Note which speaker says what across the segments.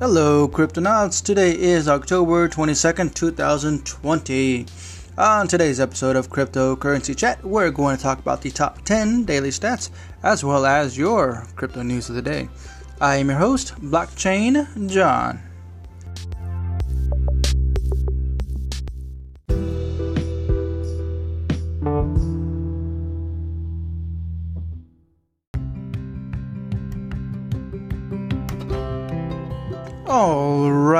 Speaker 1: Hello, Cryptonauts. Today is October 22nd, 2020. On today's episode of Cryptocurrency Chat, we're going to talk about the top 10 daily stats as well as your crypto news of the day. I am your host, Blockchain John.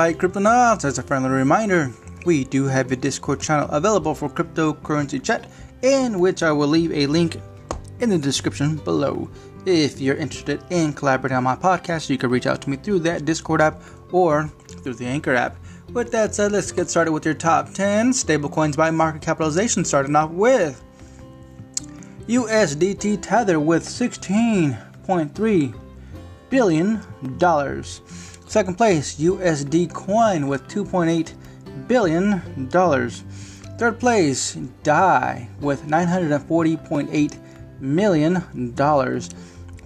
Speaker 1: Alright, Cryptonauts, as a friendly reminder, we do have a Discord channel available for cryptocurrency chat, in which I will leave a link in the description below. If you're interested in collaborating on my podcast, you can reach out to me through that Discord app or through the Anchor app. With that said, let's get started with your top 10 stablecoins by market capitalization, starting off with USDT Tether with $16.3 billion. Second place, USD Coin with $2.8 billion. Third place, DAI with $940.8 million.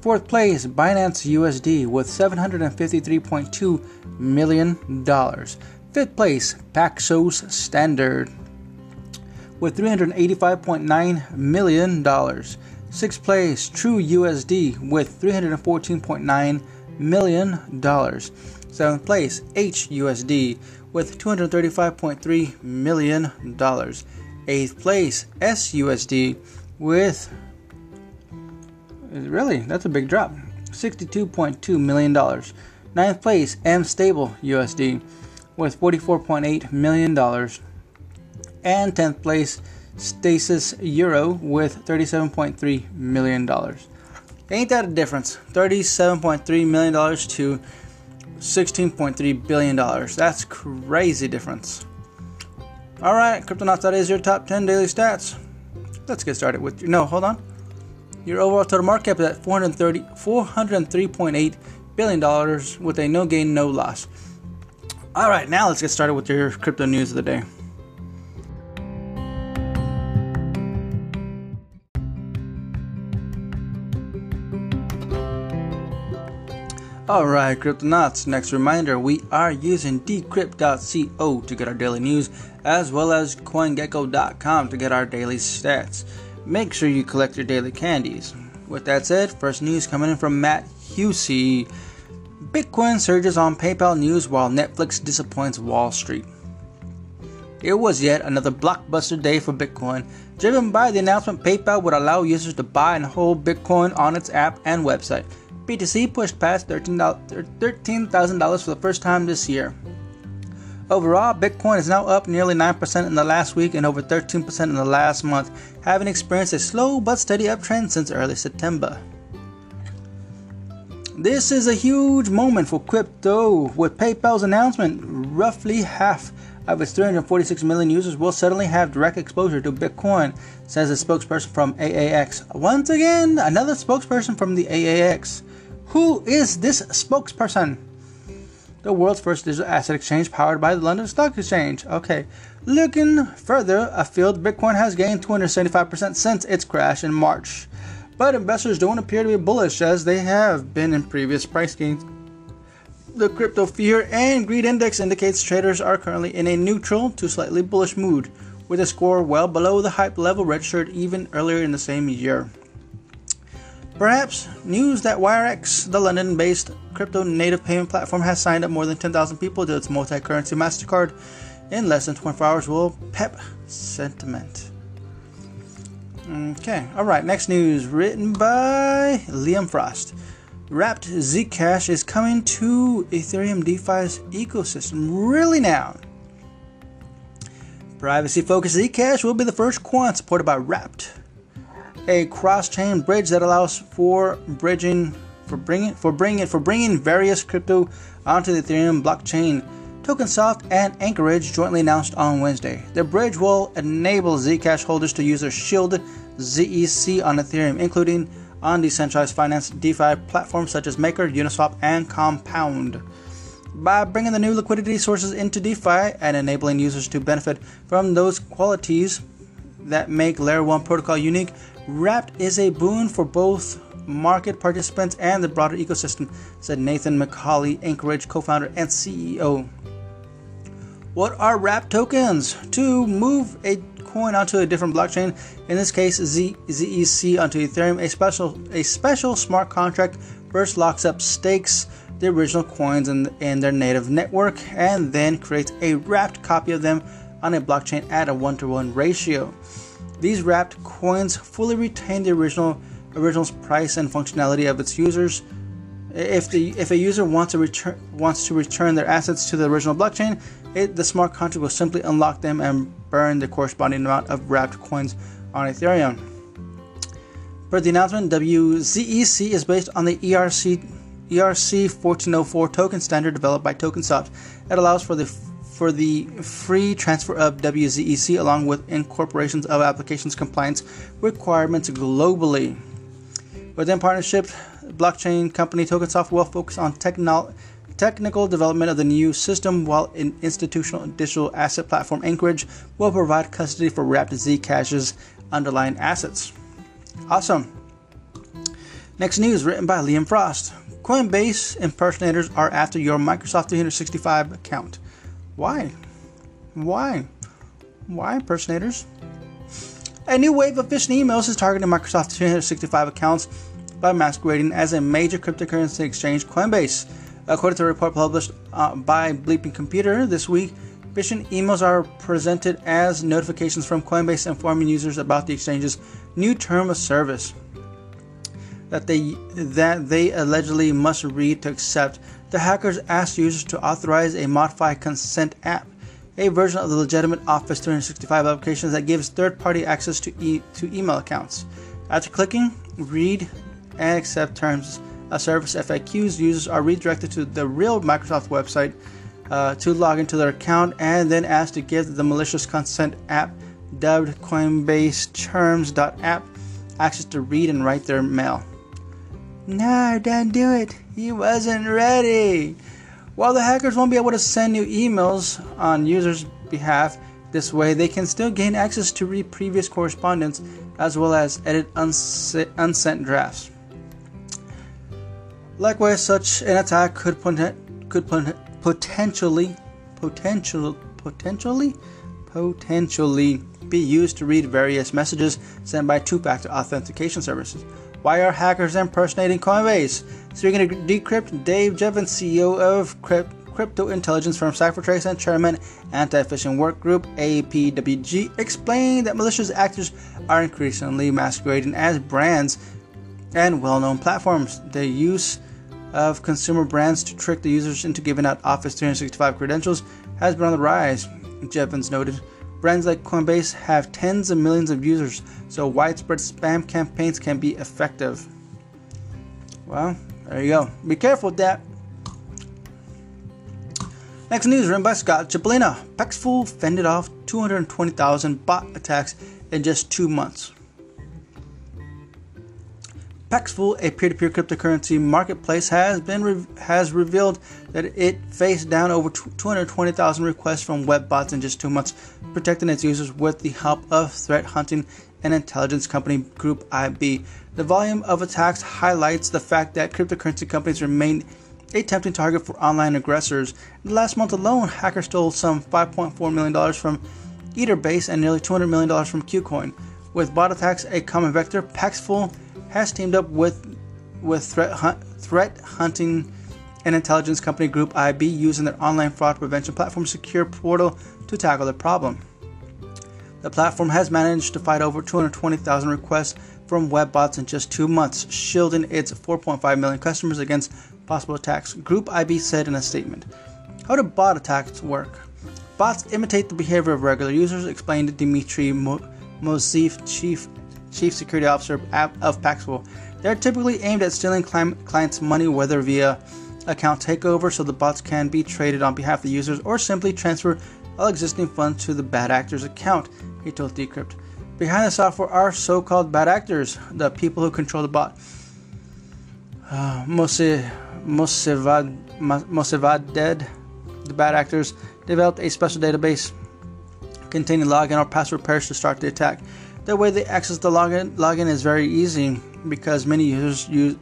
Speaker 1: Fourth place, Binance USD with $753.2 million. Fifth place, Paxos Standard with $385.9 million. Sixth place, True USD with $314.9 million. Seventh place, HUSD with $235.3 million. Eighth place, SUSD with really that's a big drop, $62.2 million. Ninth place, M Stable USD with $44.8 million. And 10th place, Stasis Euro with $37.3 million. Ain't that a difference? $37.3 million to $16.3 billion. That's crazy difference. Alright, Cryptonauts, that is your top 10 daily stats. Let's get started with your. No, hold on. Your overall total market cap is at 430, $403.8 billion with a no gain, no loss. Alright, now let's get started with your crypto news of the day. Alright, Cryptonauts, next reminder we are using decrypt.co to get our daily news as well as coingecko.com to get our daily stats. Make sure you collect your daily candies. With that said, first news coming in from Matt Husey. Bitcoin surges on PayPal news while Netflix disappoints Wall Street. It was yet another blockbuster day for Bitcoin, driven by the announcement PayPal would allow users to buy and hold Bitcoin on its app and website. BTC pushed past $13,000 for the first time this year. Overall, Bitcoin is now up nearly 9% in the last week and over 13% in the last month, having experienced a slow but steady uptrend since early September. This is a huge moment for crypto. With PayPal's announcement, roughly half of its 346 million users will suddenly have direct exposure to Bitcoin, says a spokesperson from AAX. Once again, another spokesperson from the AAX. Who is this spokesperson? The world's first digital asset exchange powered by the London Stock Exchange. Okay. Looking further afield, Bitcoin has gained 275% since its crash in March. But investors don't appear to be bullish as they have been in previous price gains. The crypto fear and greed index indicates traders are currently in a neutral to slightly bullish mood, with a score well below the hype level registered even earlier in the same year. Perhaps news that WireX, the London based crypto native payment platform, has signed up more than 10,000 people to its multi currency MasterCard in less than 24 hours will pep sentiment. Okay, alright, next news written by Liam Frost. Wrapped Zcash is coming to Ethereum DeFi's ecosystem. Really now? Privacy focused Zcash will be the first coin supported by Wrapped a cross-chain bridge that allows for bridging for bringing for bringing for bringing various crypto onto the Ethereum blockchain. TokenSoft and Anchorage jointly announced on Wednesday. The bridge will enable Zcash holders to use their shielded ZEC on Ethereum, including on decentralized finance DeFi platforms such as Maker, Uniswap, and Compound. By bringing the new liquidity sources into DeFi and enabling users to benefit from those qualities that make Layer 1 protocol unique, Wrapped is a boon for both market participants and the broader ecosystem, said Nathan McCauley, Anchorage co founder and CEO. What are Wrapped tokens? To move a coin onto a different blockchain, in this case Z- ZEC onto Ethereum, a special a special smart contract first locks up stakes the original coins in, in their native network and then creates a wrapped copy of them on a blockchain at a one to one ratio. These wrapped coins fully retain the original original's price and functionality of its users. If the if a user wants to return wants to return their assets to the original blockchain, it, the smart contract will simply unlock them and burn the corresponding amount of wrapped coins on Ethereum. Per the announcement, WZEC is based on the ERC ERC 1404 token standard developed by TokenSoft. It allows for the for the free transfer of WZEC along with incorporations of applications compliance requirements globally. Within partnership, blockchain company TokenSoft will focus on techno- technical development of the new system, while an institutional digital asset platform Anchorage will provide custody for wrapped Zcash's underlying assets. Awesome. Next news written by Liam Frost. Coinbase impersonators are after your Microsoft 365 account. Why? Why? Why impersonators? A new wave of phishing emails is targeting Microsoft 365 accounts by masquerading as a major cryptocurrency exchange, Coinbase. According to a report published uh, by Bleeping Computer this week, phishing emails are presented as notifications from Coinbase informing users about the exchange's new term of service that they that they allegedly must read to accept the hackers asked users to authorize a modified consent app, a version of the legitimate Office 365 application that gives third-party access to, e- to email accounts. After clicking read and accept terms of service FAQs, users are redirected to the real Microsoft website uh, to log into their account and then asked to give the malicious consent app dubbed Coinbase Terms.app access to read and write their mail. No, don't do it. He wasn't ready. While the hackers won't be able to send new emails on users' behalf, this way they can still gain access to read previous correspondence as well as edit unsent drafts. Likewise, such an attack could could potentially potential potentially potentially be used to read various messages sent by two-factor authentication services. Why are hackers impersonating Coinbase? Speaking of Decrypt, Dave Jevans, CEO of crypto intelligence firm Ciphertrace and chairman anti-phishing work group APWG, explained that malicious actors are increasingly masquerading as brands and well-known platforms. The use of consumer brands to trick the users into giving out Office 365 credentials has been on the rise, Jevans noted. Brands like Coinbase have tens of millions of users, so widespread spam campaigns can be effective. Well, there you go. Be careful with that. Next news written by Scott Chipolina. Paxful fended off 220,000 bot attacks in just two months. Paxful, a peer-to-peer cryptocurrency marketplace, has been re- has revealed that it faced down over 220,000 requests from web bots in just two months, protecting its users with the help of threat hunting and intelligence company Group IB. The volume of attacks highlights the fact that cryptocurrency companies remain a tempting target for online aggressors. In the last month alone, hackers stole some 5.4 million dollars from Eterbase and nearly 200 million dollars from KuCoin. With bot attacks a common vector, Paxful has teamed up with with threat, hunt, threat hunting and intelligence company Group IB using their online fraud prevention platform Secure Portal to tackle the problem. The platform has managed to fight over 220,000 requests from web bots in just two months, shielding its 4.5 million customers against possible attacks. Group IB said in a statement. How do bot attacks work? Bots imitate the behavior of regular users, explained Dimitri Mosif, chief chief security officer of Paxful. They're typically aimed at stealing clients' money, whether via account takeover so the bots can be traded on behalf of the users, or simply transfer all existing funds to the bad actor's account, he told Decrypt. Behind the software are so called bad actors, the people who control the bot. Uh, Mosevad Dead, the bad actors, developed a special database containing login or password pairs to start the attack. The way they access the login login is very easy because many users use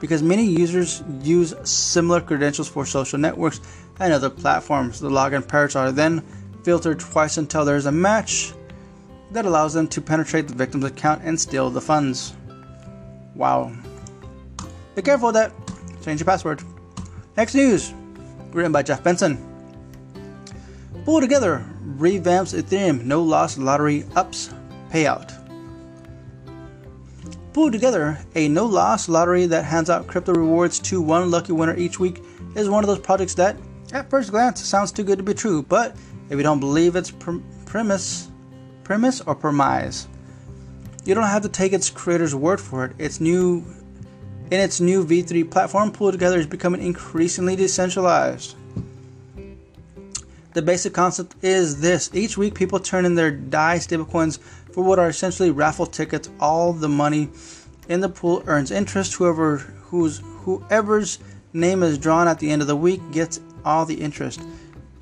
Speaker 1: because many users use similar credentials for social networks and other platforms. The login pairs are then filtered twice until there is a match that allows them to penetrate the victim's account and steal the funds. Wow. Be careful that. Change your password. Next news, written by Jeff Benson. PoolTogether revamps Ethereum no loss lottery ups payout. PoolTogether a no loss lottery that hands out crypto rewards to one lucky winner each week is one of those projects that, at first glance, sounds too good to be true. But if you don't believe its pr- premise, premise or premise, you don't have to take its creator's word for it. Its new in its new V3 platform, PoolTogether is becoming increasingly decentralized. The basic concept is this each week, people turn in their DAI stablecoins for what are essentially raffle tickets. All the money in the pool earns interest. Whoever whose whoever's name is drawn at the end of the week gets all the interest.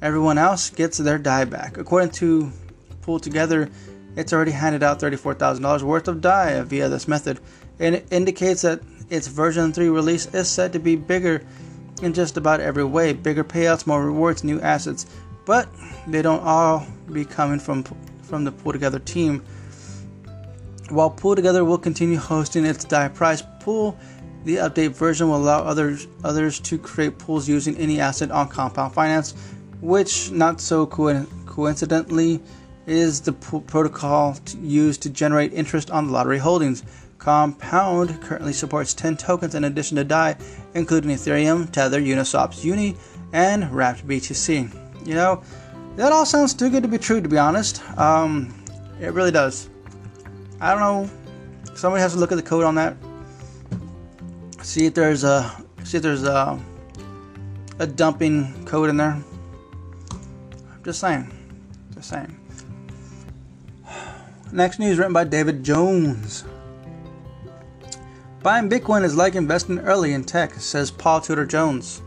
Speaker 1: Everyone else gets their DAI back. According to PoolTogether, it's already handed out $34,000 worth of DAI via this method, and it indicates that its version 3 release is said to be bigger in just about every way bigger payouts, more rewards, new assets. But they don't all be coming from, from the PoolTogether team. While PoolTogether will continue hosting its DAI prize pool, the update version will allow others others to create pools using any asset on Compound Finance, which, not so co- coincidentally, is the protocol used to generate interest on lottery holdings. Compound currently supports 10 tokens in addition to DAI, including Ethereum, Tether, Uniswap's Uni, and Wrapped BTC. You know, that all sounds too good to be true, to be honest. Um, it really does. I don't know. Somebody has to look at the code on that. See if there's a see if there's a a dumping code in there. Just saying. Just saying. Next news written by David Jones. Buying Bitcoin is like investing early in tech, says Paul Tudor Jones.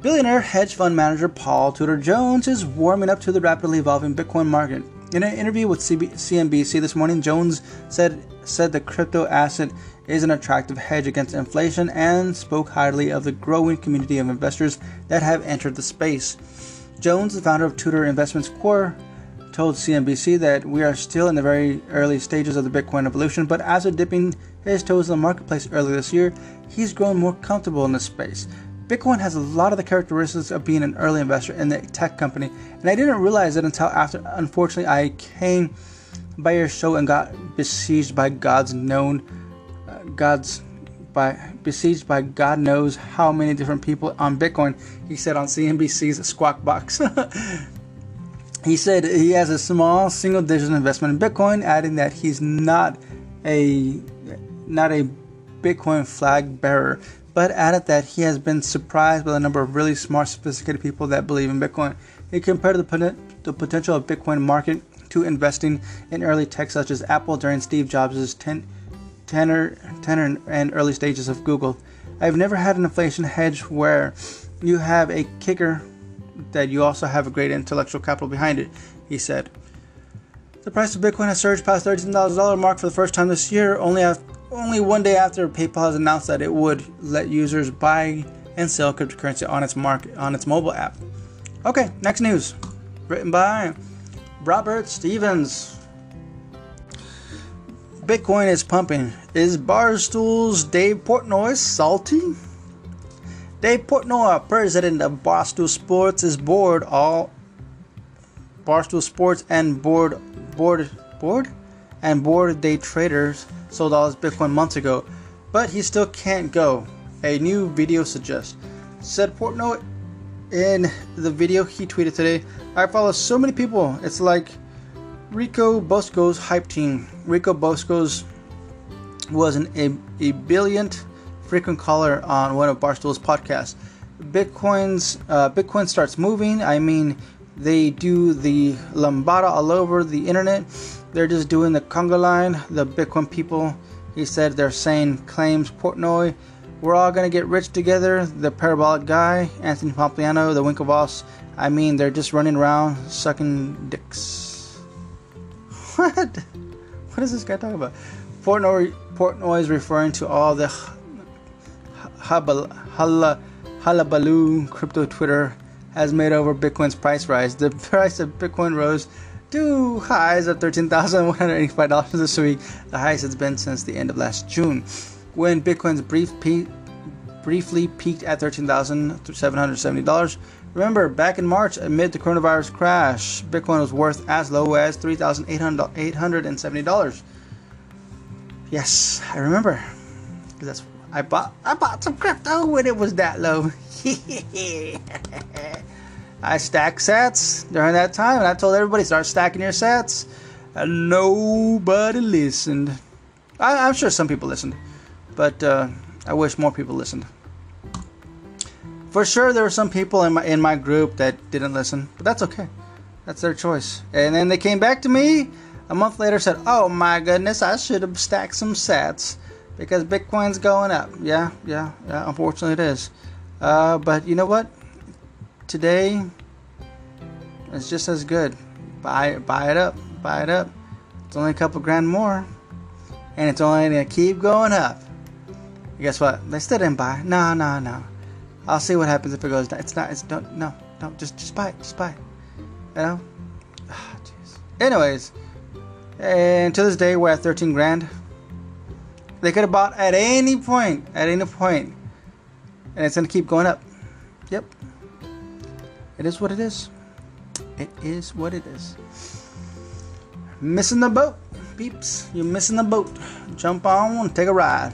Speaker 1: Billionaire hedge fund manager Paul Tudor Jones is warming up to the rapidly evolving Bitcoin market. In an interview with CNBC this morning, Jones said said the crypto asset is an attractive hedge against inflation and spoke highly of the growing community of investors that have entered the space. Jones, the founder of Tudor Investments Core, told CNBC that we are still in the very early stages of the Bitcoin evolution, but after dipping his toes in the marketplace earlier this year, he's grown more comfortable in the space. Bitcoin has a lot of the characteristics of being an early investor in the tech company, and I didn't realize it until after, unfortunately, I came by your show and got besieged by God's known, uh, God's by besieged by God knows how many different people on Bitcoin. He said on CNBC's Squawk Box. he said he has a small single-digit investment in Bitcoin, adding that he's not a not a Bitcoin flag bearer, but added that he has been surprised by the number of really smart, sophisticated people that believe in Bitcoin. He compared the, the potential of Bitcoin market to investing in early tech such as Apple during Steve Jobs' ten, tenor, tenor and early stages of Google. I've never had an inflation hedge where you have a kicker that you also have a great intellectual capital behind it, he said. The price of Bitcoin has surged past $13,000 mark for the first time this year, only after only one day after PayPal has announced that it would let users buy and sell cryptocurrency on its market on its mobile app. Okay, next news. Written by Robert Stevens. Bitcoin is pumping. Is Barstool's Dave Portnoy salty? Dave Portnoy, president of Barstool Sports, is bored all Barstool Sports and board board board and board day traders sold all his Bitcoin months ago, but he still can't go. A new video suggests. Said Portnoy in the video he tweeted today, I follow so many people. It's like Rico Bosco's hype team. Rico Bosco's was an, a, a billionth frequent caller on one of Barstool's podcasts. Bitcoin's uh, Bitcoin starts moving. I mean, they do the lambada all over the internet. They're just doing the conga line. The Bitcoin people, he said, they're saying claims Portnoy. We're all gonna get rich together. The parabolic guy, Anthony Pompliano, the Winklevoss. I mean, they're just running around sucking dicks. What? What is this guy talking about? Portnoy, Portnoy is referring to all the hullabaloo crypto Twitter has made over Bitcoin's price rise. The price of Bitcoin rose to highs of $13,185 this week, the highest it's been since the end of last June, when Bitcoin's brief briefly peaked at $13,770. Remember, back in March, amid the coronavirus crash, Bitcoin was worth as low as $3,870. Yes, I remember. That's I bought I bought some crypto when it was that low. I stacked sats during that time, and I told everybody start stacking your sats, and nobody listened. I, am sure some people listened, but uh, I wish more people listened. For sure, there were some people in my in my group that didn't listen, but that's okay. That's their choice. And then they came back to me a month later, said, "Oh my goodness, I should have stacked some sats because Bitcoin's going up." Yeah, yeah, yeah. Unfortunately, it is. Uh, but you know what? Today it's just as good. Buy buy it up, buy it up. It's only a couple grand more, and it's only gonna keep going up. And guess what? They still didn't buy. No, no, no. I'll see what happens if it goes down. It's not. It's don't. No, don't. Just just buy it. Just buy it. You know. Ah, jeez. Anyways, and to this day we're at 13 grand. They could have bought at any point, at any point, and it's gonna keep going up. Yep. It is what it is. It is what it is. Missing the boat, peeps. You're missing the boat. Jump on, take a ride.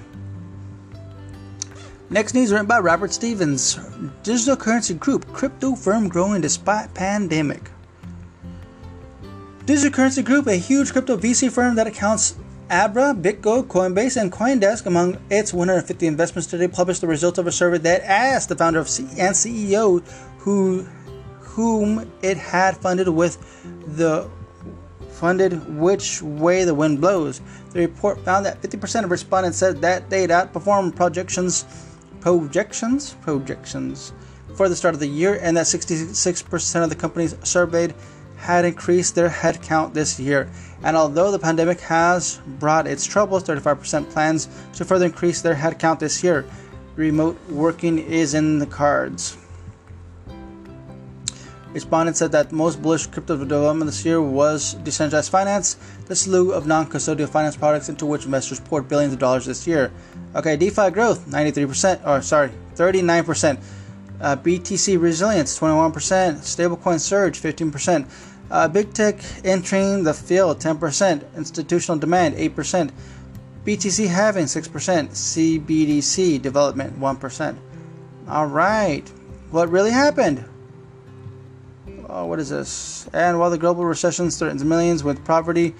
Speaker 1: Next news written by Robert Stevens. Digital currency group, crypto firm growing despite pandemic. Digital Currency Group, a huge crypto VC firm that accounts Abra, BitGo, Coinbase, and CoinDesk among its 150 investments today, published the results of a survey that asked the founder of and CEO who whom it had funded with the funded which way the wind blows. The report found that 50% of respondents said that they'd outperformed projections projections projections for the start of the year and that 66% of the companies surveyed had increased their headcount this year. And although the pandemic has brought its troubles, 35% plans to further increase their headcount this year. Remote working is in the cards. Respondents said that most bullish crypto development this year was decentralized finance, the slew of non-custodial finance products into which investors poured billions of dollars this year. Okay, DeFi growth 93%, or sorry, 39%. Uh, BTC resilience 21%, stablecoin surge 15%. Uh, big tech entering the field 10%, institutional demand 8%, BTC halving 6%, CBDC development 1%. All right, what really happened? Oh, what is this? And while the global recession threatens millions with poverty,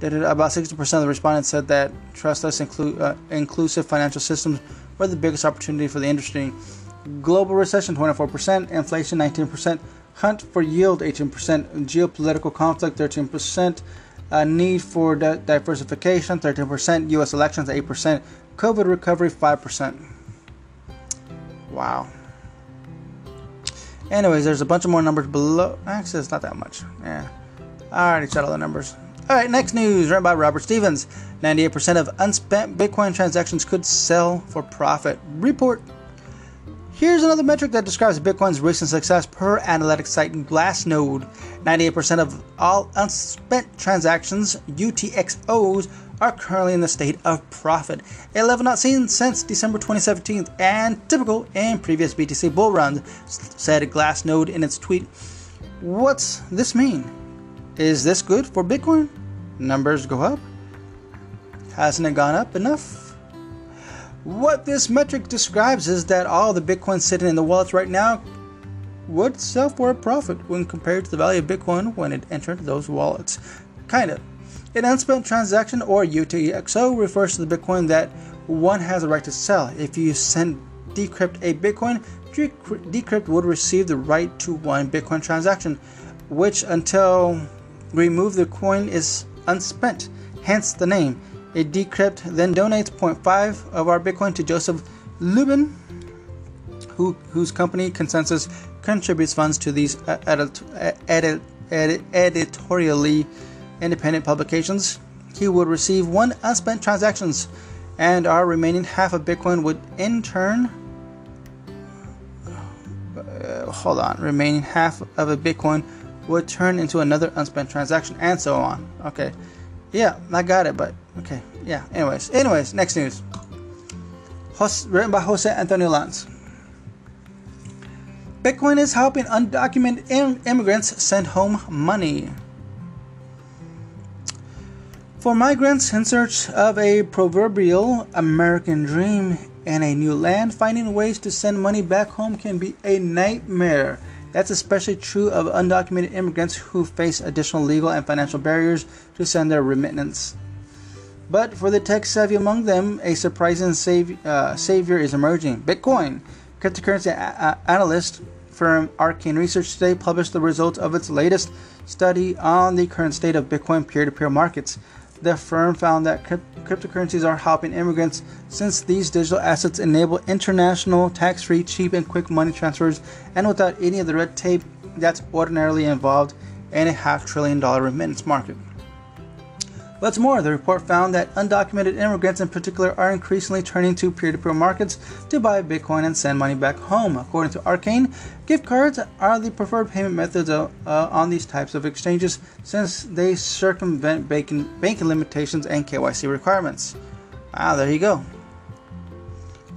Speaker 1: about 60% of the respondents said that trustless, inclu- uh, inclusive financial systems were the biggest opportunity for the industry. Global recession 24%, inflation 19%, hunt for yield 18%, geopolitical conflict 13%, uh, need for di- diversification 13%, US elections 8%, COVID recovery 5%. Wow. Anyways, there's a bunch of more numbers below. Actually, it's not that much. Yeah. I already said all the numbers. All right, next news, written by Robert Stevens. 98% of unspent Bitcoin transactions could sell for profit. Report. Here's another metric that describes Bitcoin's recent success per analytics site Glassnode. 98% of all unspent transactions, UTXOs, are currently in the state of profit, a level not seen since December 2017 and typical in previous BTC bull runs, said Glassnode in its tweet. What's this mean? Is this good for Bitcoin? Numbers go up? Hasn't it gone up enough? What this metric describes is that all the Bitcoin sitting in the wallets right now would sell for a profit when compared to the value of Bitcoin when it entered those wallets. Kind of. An unspent transaction or UTXO refers to the Bitcoin that one has a right to sell. If you send Decrypt a Bitcoin, Decrypt would receive the right to one Bitcoin transaction, which until remove the coin is unspent, hence the name. A Decrypt then donates 0.5 of our Bitcoin to Joseph Lubin, who, whose company ConsenSys contributes funds to these uh, uh, edit, edit, edit, editorially independent publications. he would receive one unspent transactions, and our remaining half of Bitcoin would in turn. Uh, hold on, remaining half of a Bitcoin would turn into another unspent transaction, and so on. Okay, yeah, I got it, but okay, yeah. Anyways, anyways, next news. written by Jose Antonio Lanz. Bitcoin is helping undocumented immigrants send home money. For migrants in search of a proverbial American dream and a new land, finding ways to send money back home can be a nightmare. That's especially true of undocumented immigrants who face additional legal and financial barriers to send their remittance. But for the tech savvy among them, a surprising sav- uh, savior is emerging Bitcoin. Cryptocurrency a- a- analyst firm Arcane Research today published the results of its latest study on the current state of Bitcoin peer to peer markets. The firm found that cryptocurrencies are helping immigrants since these digital assets enable international, tax free, cheap, and quick money transfers and without any of the red tape that's ordinarily involved in a half trillion dollar remittance market. What's more, the report found that undocumented immigrants in particular are increasingly turning to peer to peer markets to buy Bitcoin and send money back home. According to Arcane, gift cards are the preferred payment methods uh, on these types of exchanges since they circumvent banking, banking limitations and KYC requirements. Ah, there you go.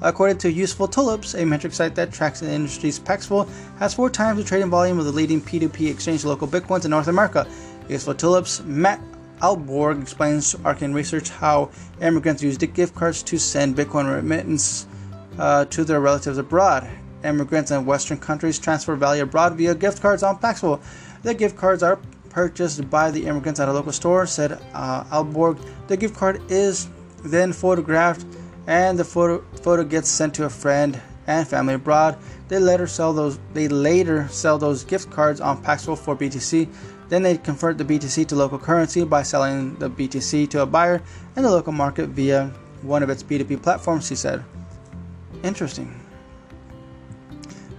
Speaker 1: According to Useful Tulips, a metric site that tracks the industry's Paxful, has four times the trading volume of the leading P2P exchange local Bitcoins in North America. Useful Tulips, Matt Ahlborg explains to Arcane Research how immigrants use the gift cards to send Bitcoin remittance uh, to their relatives abroad. Immigrants in Western countries transfer value abroad via gift cards on Paxful. The gift cards are purchased by the immigrants at a local store, said uh, Ahlborg. The gift card is then photographed, and the photo, photo gets sent to a friend and family abroad. They later sell those. They later sell those gift cards on Paxful for BTC. Then they convert the BTC to local currency by selling the BTC to a buyer in the local market via one of its B2B platforms, he said. Interesting.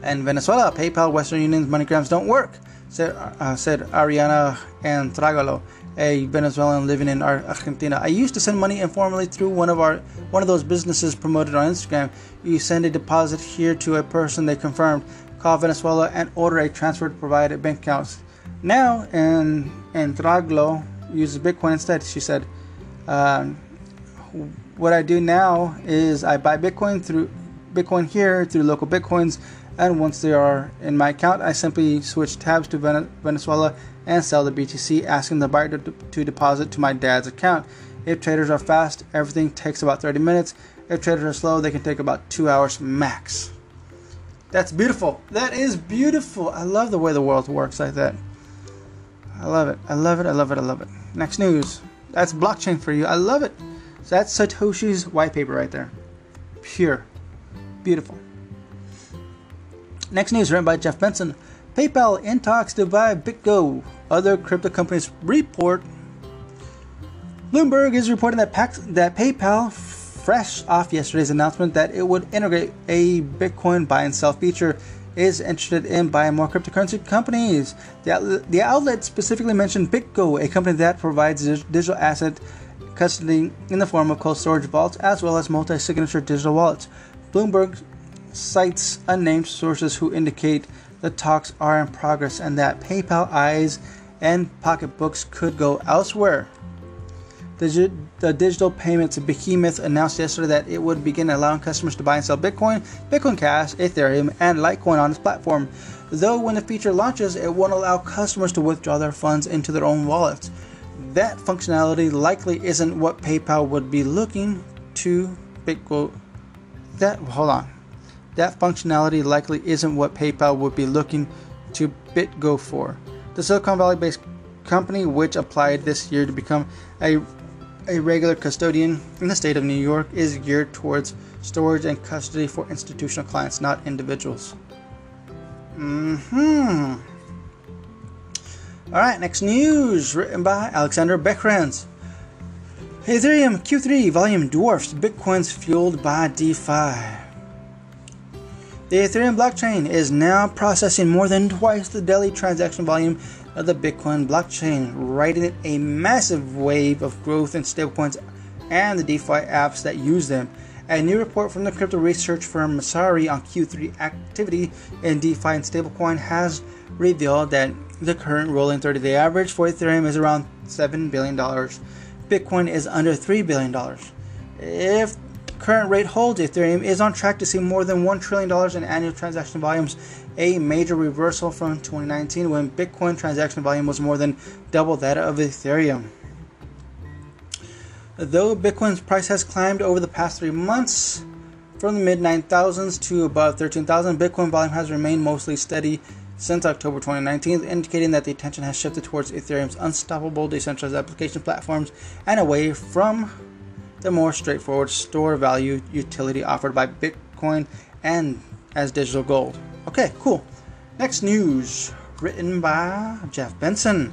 Speaker 1: In Venezuela, PayPal, Western Union's MoneyGrams don't work, said, uh, said Ariana Antragalo, a Venezuelan living in Argentina. I used to send money informally through one of our one of those businesses promoted on Instagram. You send a deposit here to a person they confirmed, call Venezuela and order a transfer to provided bank accounts. Now, and and Draglo uses Bitcoin instead. She said, um, "What I do now is I buy Bitcoin through Bitcoin here through local Bitcoins, and once they are in my account, I simply switch tabs to Venezuela and sell the BTC, asking the buyer to, to deposit to my dad's account. If traders are fast, everything takes about 30 minutes. If traders are slow, they can take about two hours max." That's beautiful. That is beautiful. I love the way the world works like that. I love it. I love it. I love it. I love it. Next news. That's blockchain for you. I love it. So that's Satoshi's white paper right there. Pure. Beautiful. Next news written by Jeff Benson. PayPal in talks to buy BitGo. Other crypto companies report. Bloomberg is reporting that, Pax, that PayPal, fresh off yesterday's announcement that it would integrate a Bitcoin buy and sell feature is interested in buying more cryptocurrency companies. The, the outlet specifically mentioned BitGo, a company that provides digital asset custody in the form of cold storage vaults as well as multi signature digital wallets. Bloomberg cites unnamed sources who indicate the talks are in progress and that PayPal eyes and pocketbooks could go elsewhere. The, the digital payments behemoth announced yesterday that it would begin allowing customers to buy and sell Bitcoin, Bitcoin Cash, Ethereum, and Litecoin on its platform. Though when the feature launches, it won't allow customers to withdraw their funds into their own wallets. That functionality likely isn't what PayPal would be looking to Bitcoin. That hold on. That functionality likely isn't what PayPal would be looking to BitGo for. The Silicon Valley based company, which applied this year to become a a regular custodian in the state of New York is geared towards storage and custody for institutional clients, not individuals. Hmm. All right, next news written by Alexander Behrens. Ethereum Q3 volume dwarfs Bitcoin's fueled by DeFi. The Ethereum blockchain is now processing more than twice the daily transaction volume of the Bitcoin blockchain, riding a massive wave of growth in stablecoins and the DeFi apps that use them. A new report from the crypto research firm Messari on Q3 activity in DeFi and stablecoin has revealed that the current rolling 30 day average for Ethereum is around $7 billion. Bitcoin is under $3 billion. If current rate holds, Ethereum is on track to see more than $1 trillion in annual transaction volumes, a major reversal from 2019 when Bitcoin transaction volume was more than double that of Ethereum. Though Bitcoin's price has climbed over the past three months, from the mid 9,000s to above 13,000, Bitcoin volume has remained mostly steady since October 2019, indicating that the attention has shifted towards Ethereum's unstoppable decentralized application platforms and away from the more straightforward store value utility offered by Bitcoin and as digital gold. Okay, cool. Next news written by Jeff Benson.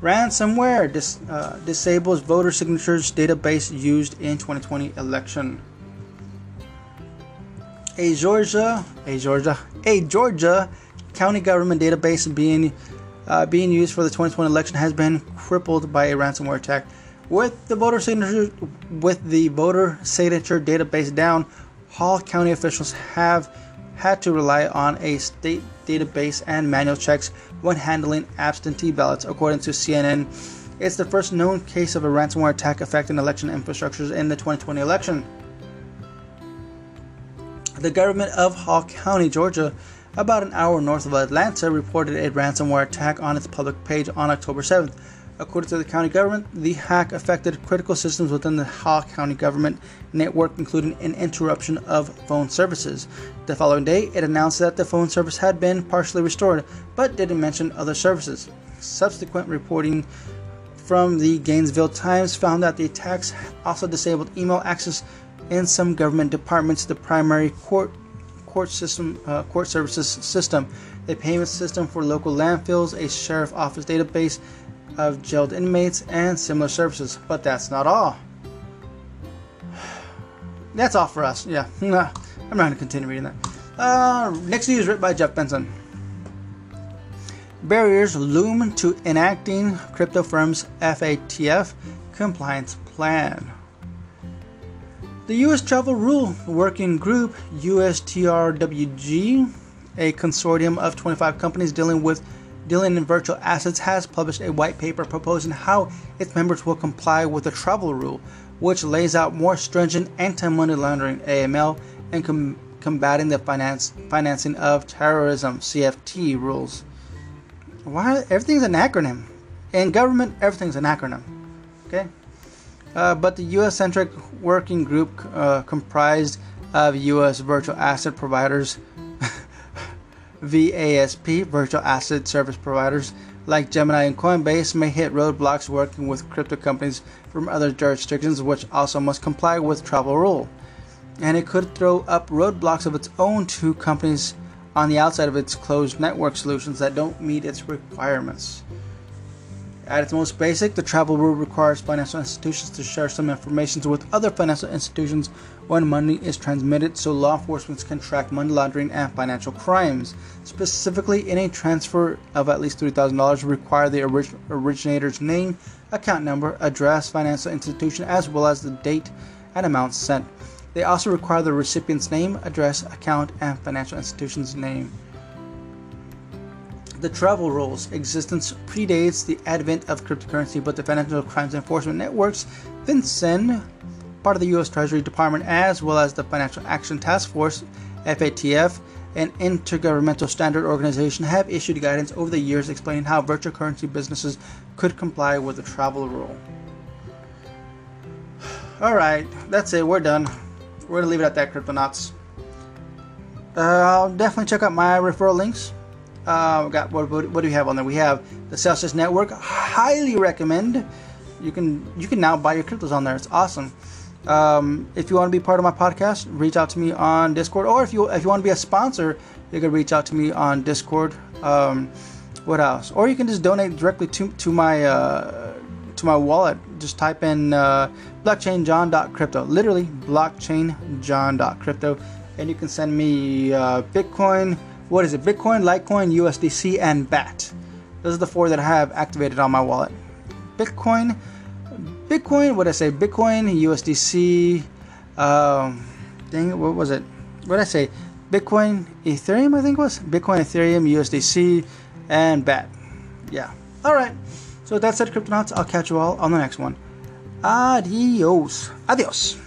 Speaker 1: Ransomware dis, uh, disables voter signatures database used in 2020 election. A Georgia, a Georgia, a Georgia county government database being uh, being used for the 2020 election has been crippled by a ransomware attack. With the voter signature, with the voter signature database down, Hall County officials have had to rely on a state database and manual checks when handling absentee ballots, according to CNN. It's the first known case of a ransomware attack affecting election infrastructures in the 2020 election. The government of Hall County, Georgia, about an hour north of Atlanta, reported a ransomware attack on its public page on October 7th. According to the county government, the hack affected critical systems within the Hall County government network, including an interruption of phone services. The following day, it announced that the phone service had been partially restored, but didn't mention other services. Subsequent reporting from the Gainesville Times found that the attacks also disabled email access in some government departments, the primary court court system, uh, court services system, a payment system for local landfills, a sheriff office database, of jailed inmates and similar services. But that's not all. That's all for us. Yeah, I'm not going to continue reading that. Uh, next news written by Jeff Benson. Barriers loom to enacting crypto firms FATF compliance plan. The U.S. Travel Rule Working Group, USTRWG, a consortium of 25 companies dealing with dealing in virtual assets has published a white paper proposing how its members will comply with the travel rule, which lays out more stringent anti-money laundering (AML) and com- combating the finance financing of terrorism (CFT) rules. Why everything's an acronym? In government, everything's an acronym. Okay, uh, but the U.S.-centric working group uh, comprised of U.S. virtual asset providers VASP, virtual asset service providers like Gemini and Coinbase, may hit roadblocks working with crypto companies from other jurisdictions, which also must comply with travel rule. And it could throw up roadblocks of its own to companies on the outside of its closed network solutions that don't meet its requirements. At its most basic, the travel rule requires financial institutions to share some information with other financial institutions when money is transmitted so law enforcement can track money laundering and financial crimes. Specifically, any transfer of at least $3,000 require the orig- originator's name, account number, address, financial institution, as well as the date and amount sent. They also require the recipient's name, address, account, and financial institution's name. The travel rules existence predates the advent of cryptocurrency, but the Financial Crimes Enforcement Networks, FinCEN, part of the U.S. Treasury Department, as well as the Financial Action Task Force, FATF, an intergovernmental standard organization, have issued guidance over the years explaining how virtual currency businesses could comply with the travel rule. All right, that's it. We're done. We're gonna leave it at that, Cryptonauts. Uh, I'll definitely check out my referral links uh, got what, what, what, do we have on there? We have the Celsius Network. Highly recommend. You can you can now buy your cryptos on there. It's awesome. Um, if you want to be part of my podcast, reach out to me on Discord, or if you if you want to be a sponsor, you can reach out to me on Discord. Um, what else? Or you can just donate directly to to my uh, to my wallet. Just type in uh, blockchainjohn.crypto. Literally blockchainjohn.crypto, and you can send me uh, Bitcoin what is it? Bitcoin, Litecoin, USDC, and BAT. Those are the four that I have activated on my wallet. Bitcoin, Bitcoin. What did I say? Bitcoin, USDC. Um, dang it, what was it? What did I say? Bitcoin, Ethereum. I think was Bitcoin, Ethereum, USDC, and BAT. Yeah. All right. So that's it, Cryptonauts, I'll catch you all on the next one. Adios. Adios.